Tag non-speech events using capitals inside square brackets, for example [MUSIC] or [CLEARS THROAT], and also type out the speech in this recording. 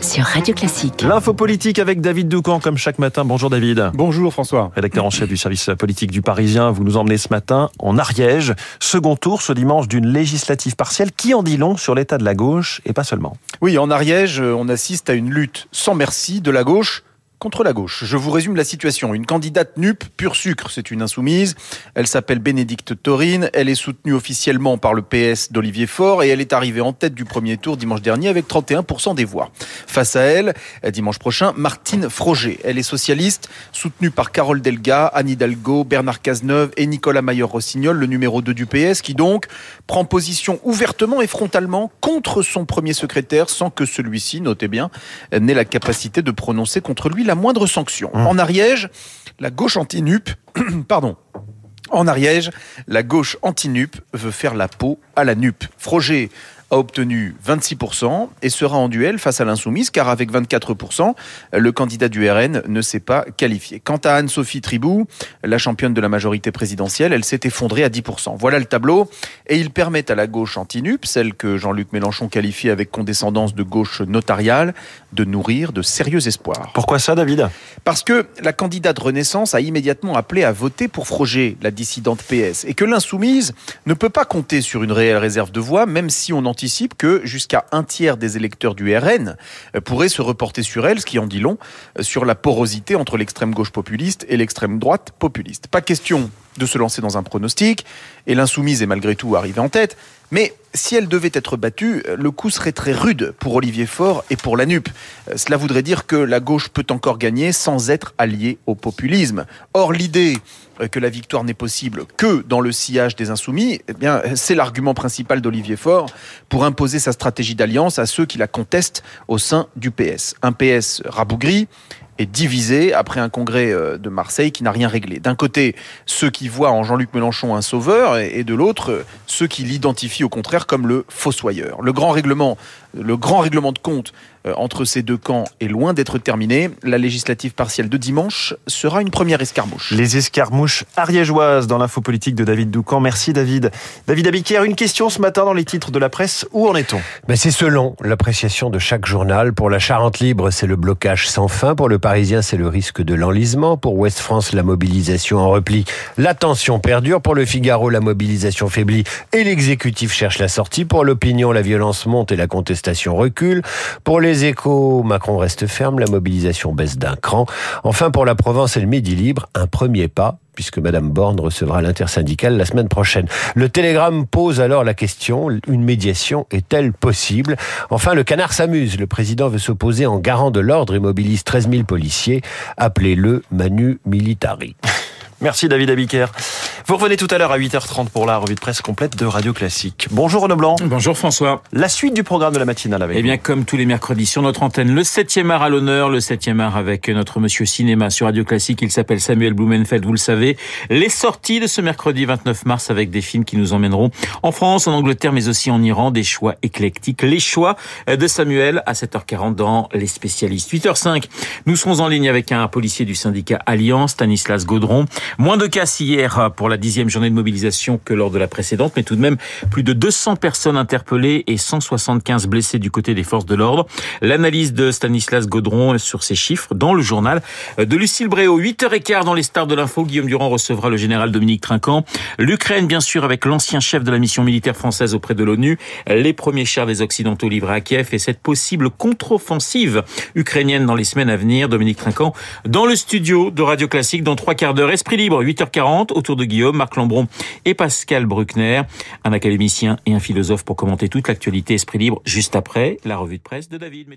Sur Radio Classique. L'info politique avec David Doucan, comme chaque matin. Bonjour David. Bonjour François. Rédacteur en chef du service politique du Parisien, vous nous emmenez ce matin en Ariège. Second tour ce dimanche d'une législative partielle qui en dit long sur l'état de la gauche et pas seulement? Oui, en Ariège, on assiste à une lutte sans merci de la gauche contre la gauche. Je vous résume la situation. Une candidate NUP, pur sucre, c'est une insoumise. Elle s'appelle Bénédicte Taurine. Elle est soutenue officiellement par le PS d'Olivier Faure et elle est arrivée en tête du premier tour dimanche dernier avec 31% des voix. Face à elle, dimanche prochain, Martine Froger. Elle est socialiste, soutenue par Carole Delga, Anne Hidalgo, Bernard Cazeneuve et Nicolas Mayer-Rossignol, le numéro 2 du PS, qui donc prend position ouvertement et frontalement contre son premier secrétaire sans que celui-ci, notez bien, n'ait la capacité de prononcer contre lui la moindre sanction. Mmh. En Ariège, la gauche anti-NUP, [CLEARS THROAT] pardon, en Ariège, la gauche anti-NUP veut faire la peau à la NUP. Froger a obtenu 26% et sera en duel face à l'insoumise car avec 24%, le candidat du RN ne s'est pas qualifié. Quant à Anne-Sophie Tribou, la championne de la majorité présidentielle, elle s'est effondrée à 10%. Voilà le tableau et il permet à la gauche anti-NUP, celle que Jean-Luc Mélenchon qualifie avec condescendance de gauche notariale, de nourrir de sérieux espoirs. Pourquoi ça David? Parce que la candidate Renaissance a immédiatement appelé à voter pour Froger, la dissidente PS, et que l'insoumise ne peut pas compter sur une réelle réserve de voix, même si on que jusqu'à un tiers des électeurs du RN pourraient se reporter sur elle, ce qui en dit long sur la porosité entre l'extrême gauche populiste et l'extrême droite populiste. Pas question de se lancer dans un pronostic, et l'insoumise est malgré tout arrivée en tête, mais si elle devait être battue, le coup serait très rude pour Olivier Faure et pour la NUP. Cela voudrait dire que la gauche peut encore gagner sans être alliée au populisme. Or, l'idée que la victoire n'est possible que dans le sillage des insoumis, eh bien, c'est l'argument principal d'Olivier Faure pour imposer sa stratégie d'alliance à ceux qui la contestent au sein du PS. Un PS rabougri est divisé après un congrès de Marseille qui n'a rien réglé. D'un côté, ceux qui voient en Jean-Luc Mélenchon un sauveur et de l'autre, ceux qui l'identifient au contraire comme le fossoyeur. Le grand règlement, le grand règlement de compte entre ces deux camps est loin d'être terminé. La législative partielle de dimanche sera une première escarmouche. Les escarmouches ariégeoises dans l'info politique de David Doucan. Merci David. David Abiquière, une question ce matin dans les titres de la presse. Où en est-on? Ben C'est selon l'appréciation de chaque journal. Pour la Charente Libre, c'est le blocage sans fin. Pour le Parisien, c'est le risque de l'enlisement. Pour Ouest France, la mobilisation en repli. La tension perdure. Pour le Figaro, la mobilisation faiblit et l'exécutif cherche la sortie. Pour l'opinion, la violence monte et la contestation recule. Pour les échos, Macron reste ferme, la mobilisation baisse d'un cran. Enfin, pour la Provence et le Midi Libre, un premier pas puisque Madame Borne recevra l'intersyndicale la semaine prochaine. Le Télégramme pose alors la question, une médiation est-elle possible? Enfin, le canard s'amuse. Le président veut s'opposer en garant de l'ordre et mobilise 13 000 policiers. Appelez-le Manu Militari. [LAUGHS] Merci David Abiker. Vous revenez tout à l'heure à 8h30 pour la revue de presse complète de Radio Classique. Bonjour Renaud Blanc. Bonjour François. La suite du programme de la matinale avec Eh bien, comme tous les mercredis sur notre antenne, le 7e art à l'honneur, le 7e art avec notre monsieur cinéma sur Radio Classique. Il s'appelle Samuel Blumenfeld, vous le savez. Les sorties de ce mercredi 29 mars avec des films qui nous emmèneront en France, en Angleterre, mais aussi en Iran. Des choix éclectiques. Les choix de Samuel à 7h40 dans Les Spécialistes. 8h05, nous serons en ligne avec un policier du syndicat Alliance, Stanislas Gaudron. Moins de casse hier pour la dixième journée de mobilisation que lors de la précédente, mais tout de même plus de 200 personnes interpellées et 175 blessés du côté des forces de l'ordre. L'analyse de Stanislas Gaudron sur ces chiffres dans le journal de Lucille Bréau. 8h15 dans les stars de l'info, Guillaume Durand recevra le général Dominique Trinquant. L'Ukraine, bien sûr, avec l'ancien chef de la mission militaire française auprès de l'ONU. Les premiers chars des Occidentaux livrés à Kiev et cette possible contre-offensive ukrainienne dans les semaines à venir. Dominique Trinquant dans le studio de Radio Classique dans trois quarts d'heure. Esprit libre, 8h40, autour de Marc Lambron et Pascal Bruckner, un académicien et un philosophe pour commenter toute l'actualité Esprit libre juste après la revue de presse de David.